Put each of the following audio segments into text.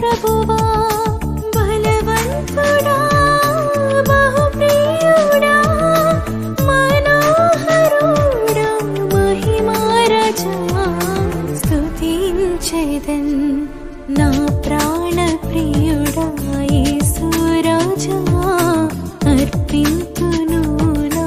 ప్రభువా బలవంతుడా బహుప్రియుడా మనోహరుడా మహిమారజా నా ప్రాణ ప్రియుడా యేసు అర్పింతును నా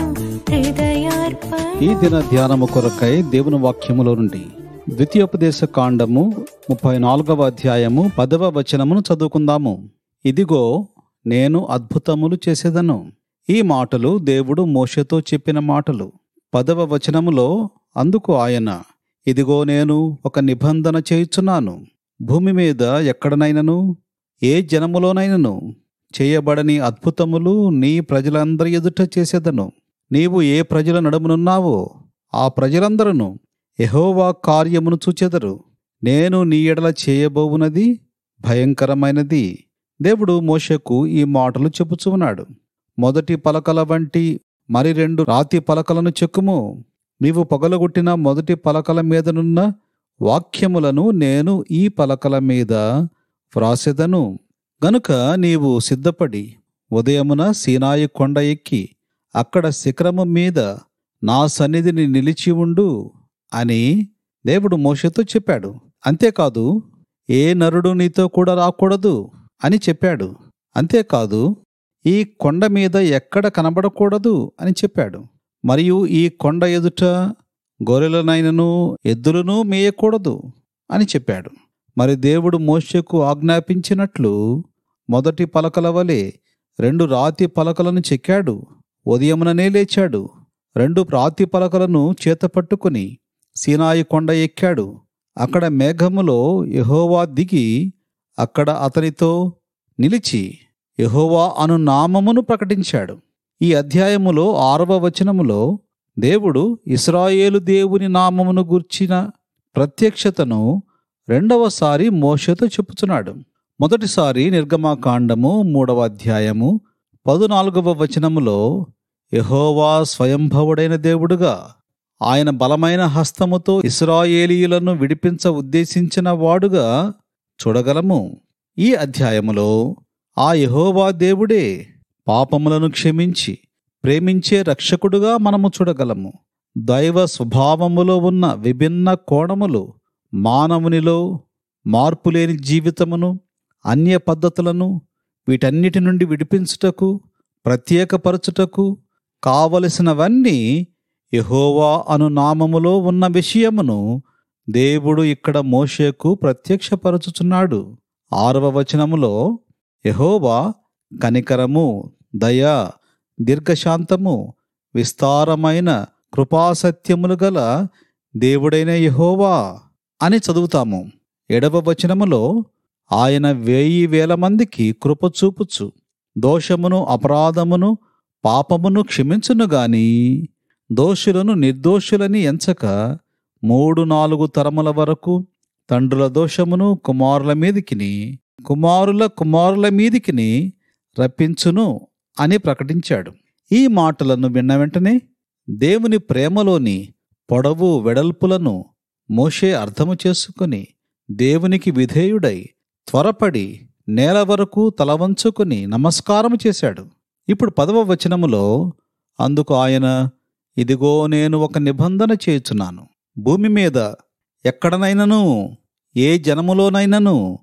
హృదయార్పణ. ఈ దిన ధ్యానము కొరకై దేవుని వాక్యములో నుండి ద్వితీయోపదేశ కాండము ముప్పై నాలుగవ అధ్యాయము పదవ వచనమును చదువుకుందాము. ఇదిగో నేను అద్భుతములు చేసేదను. ఈ మాటలు దేవుడు మోషతో చెప్పిన మాటలు. పదవ వచనములో అందుకు ఆయన ఇదిగో నేను ఒక నిబంధన చేయుచున్నాను. భూమి మీద ఎక్కడనైనను? ఏ జనములోనైనను? చేయబడని అద్భుతములు నీ ప్రజలందరి ఎదుట చేసేదను. నీవు ఏ ప్రజల నడుమునున్నావో ఆ ప్రజలందరూ ఎహోవా కార్యమును చూచెదరు. నేను నీ ఎడల చేయబోవునది భయంకరమైనది. దేవుడు మోషకు ఈ మాటలు చెప్పుచున్నాడు మొదటి పలకల వంటి మరి రెండు రాతి పలకలను చెక్కుము. నీవు పగలగొట్టిన మొదటి పలకల మీదనున్న వాక్యములను నేను ఈ పలకల మీద వ్రాసెదను. గనుక నీవు సిద్ధపడి ఉదయమున సీనాయి కొండ ఎక్కి అక్కడ శిఖరము మీద నా సన్నిధిని నిలిచి ఉండు అని దేవుడు మోషతో చెప్పాడు. అంతేకాదు ఏ నరుడు నీతో కూడా రాకూడదు అని చెప్పాడు. అంతేకాదు ఈ కొండ మీద ఎక్కడ కనబడకూడదు అని చెప్పాడు. మరియు ఈ కొండ ఎదుట గొర్రెలనైనను ఎద్దులను మేయకూడదు అని చెప్పాడు. మరి దేవుడు మోషకు ఆజ్ఞాపించినట్లు మొదటి పలకల వలె రెండు రాతి పలకలను చెక్కాడు. ఉదయముననే లేచాడు. రెండు రాతి పలకలను చేతపట్టుకుని సీనాయి కొండ ఎక్కాడు. అక్కడ మేఘములో యహోవా దిగి అక్కడ అతనితో నిలిచి యహోవా అను నామమును ప్రకటించాడు. ఈ అధ్యాయములో ఆరవ వచనములో దేవుడు ఇస్రాయేలు దేవుని నామమును గూర్చిన ప్రత్యక్షతను రెండవసారి మోషతో చెప్పుచున్నాడు. మొదటిసారి నిర్గమాకాండము మూడవ అధ్యాయము పదునాలుగవ వచనములో యహోవా స్వయంభవుడైన దేవుడుగా ఆయన బలమైన హస్తముతో ఇస్రాయేలీయులను విడిపించ ఉద్దేశించిన వాడుగా చూడగలము. ఈ అధ్యాయములో ఆ యహోవా దేవుడే పాపములను క్షమించి ప్రేమించే రక్షకుడుగా మనము చూడగలము. దైవ స్వభావములో ఉన్న విభిన్న కోణములు మానవునిలో మార్పులేని జీవితమును అన్య పద్ధతులను వీటన్నిటి నుండి విడిపించుటకు ప్రత్యేకపరచుటకు కావలసినవన్నీ యహోవా అను నామములో ఉన్న విషయమును దేవుడు ఇక్కడ మోషేకు ప్రత్యక్షపరచుచున్నాడు. ఆరవ వచనములో యహోవా కనికరము దయ దీర్ఘశాంతము విస్తారమైన కృపాసత్యములు గల దేవుడైన యహోవా అని చదువుతాము. ఎడవ వచనములో ఆయన వేయి వేల మందికి కృప చూపుచు దోషమును అపరాధమును పాపమును క్షమించును గాని దోషులను నిర్దోషులని ఎంచక మూడు నాలుగు తరముల వరకు తండ్రుల దోషమును కుమారుల మీదికిని కుమారుల కుమారుల మీదికిని రప్పించును అని ప్రకటించాడు. ఈ మాటలను విన్న వెంటనే దేవుని ప్రేమలోని పొడవు వెడల్పులను మోషే అర్థము చేసుకుని దేవునికి విధేయుడై త్వరపడి నేల వరకు తలవంచుకుని నమస్కారము చేశాడు. ఇప్పుడు పదవ వచనములో అందుకు ఆయన ఇదిగో నేను ఒక నిబంధన చేయుచున్నాను. భూమి మీద ఎక్కడనైనను ఏ జనములోనైనను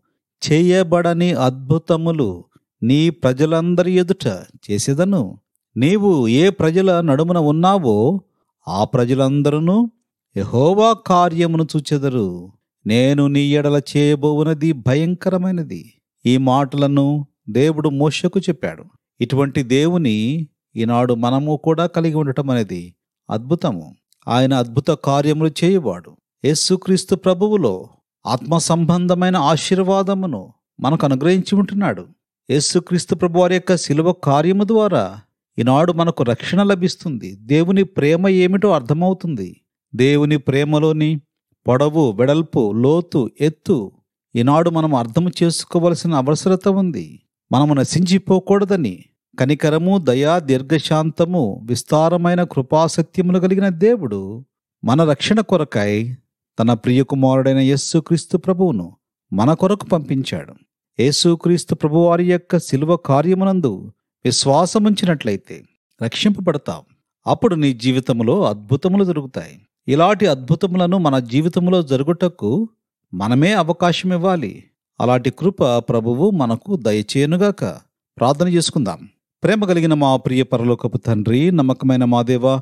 చేయబడని అద్భుతములు నీ ప్రజలందరి ఎదుట చేసేదను. నీవు ఏ ప్రజల నడుమున ఉన్నావో ఆ ప్రజలందరూ యహోవా కార్యమును చూచెదరు. నేను నీ ఎడల చేయబోవునది భయంకరమైనది. ఈ మాటలను దేవుడు మోషకు చెప్పాడు. ఇటువంటి దేవుని ఈనాడు మనము కూడా కలిగి ఉండటం అనేది అద్భుతము. ఆయన అద్భుత కార్యములు చేయువాడు. యేసుక్రీస్తు ప్రభువులో ఆత్మ సంబంధమైన ఆశీర్వాదమును మనకు అనుగ్రహించి ఉంటున్నాడు. యేసుక్రీస్తు ప్రభు వారి యొక్క శిలువ కార్యము ద్వారా ఈనాడు మనకు రక్షణ లభిస్తుంది. దేవుని ప్రేమ ఏమిటో అర్థమవుతుంది. దేవుని ప్రేమలోని పొడవు వెడల్పు లోతు ఎత్తు ఈనాడు మనం అర్థం చేసుకోవలసిన అవసరత ఉంది. మనము నశించిపోకూడదని కనికరము దయా దీర్ఘశాంతము విస్తారమైన కృపాసత్యములు కలిగిన దేవుడు మన రక్షణ కొరకై తన ప్రియకుమారుడైన యేసుక్రీస్తు ప్రభువును మన కొరకు పంపించాడు. యేసుక్రీస్తు ప్రభువారి యొక్క శిలువ కార్యమునందు విశ్వాసముంచినట్లయితే రక్షింపబడతాం. అప్పుడు నీ జీవితంలో అద్భుతములు జరుగుతాయి. ఇలాంటి అద్భుతములను మన జీవితంలో జరుగుటకు మనమే అవకాశం ఇవ్వాలి అలాంటి కృప ప్రభువు మనకు దయచేయనుగాక. ప్రార్థన చేసుకుందాం. ప్రేమ కలిగిన మా ప్రియ పరలోకపు తండ్రి నమ్మకమైన మా దేవా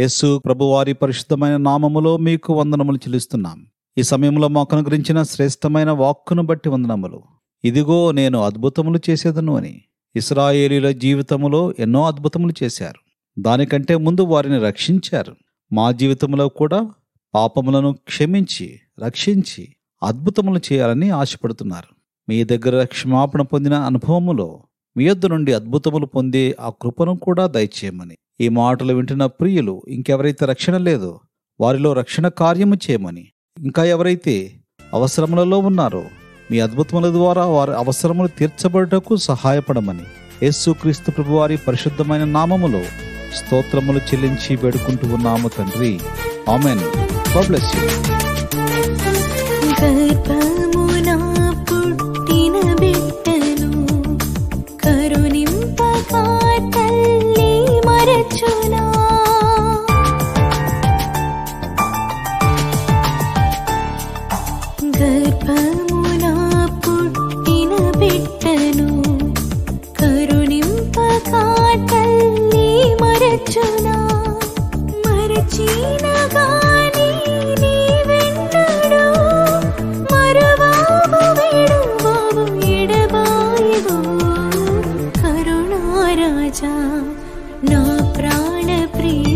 యేసు ప్రభువారి పరిశుద్ధమైన నామములో మీకు వందనములు చెల్లిస్తున్నాం. ఈ సమయంలో మాకు అనుగ్రహించిన శ్రేష్టమైన వాక్కును బట్టి వందనములు. ఇదిగో నేను అద్భుతములు చేసేదను అని ఇస్రాయేలీల జీవితములో ఎన్నో అద్భుతములు చేశారు. దానికంటే ముందు వారిని రక్షించారు. మా జీవితంలో కూడా పాపములను క్షమించి రక్షించి అద్భుతములు చేయాలని ఆశపడుతున్నారు. మీ దగ్గర క్షమాపణ పొందిన అనుభవములో మీ యొద్ద నుండి అద్భుతములు పొందే ఆ కృపను కూడా దయచేయమని. ఈ మాటలు వింటున్న ప్రియులు ఇంకెవరైతే రక్షణ లేదో వారిలో రక్షణ కార్యము చేయమని. ఇంకా ఎవరైతే అవసరములలో ఉన్నారో మీ అద్భుతముల ద్వారా వారి అవసరములు తీర్చబడుటకు సహాయపడమని. యేసుక్రీస్తు ప్రభువారి పరిశుద్ధమైన నామములో స్తోత్రములు చెల్లించి వేడుకుంటూ ఉన్నాము తండ్రి. ఆమెన్. బ్లెస్ యూ राजा न प्राणप्रिय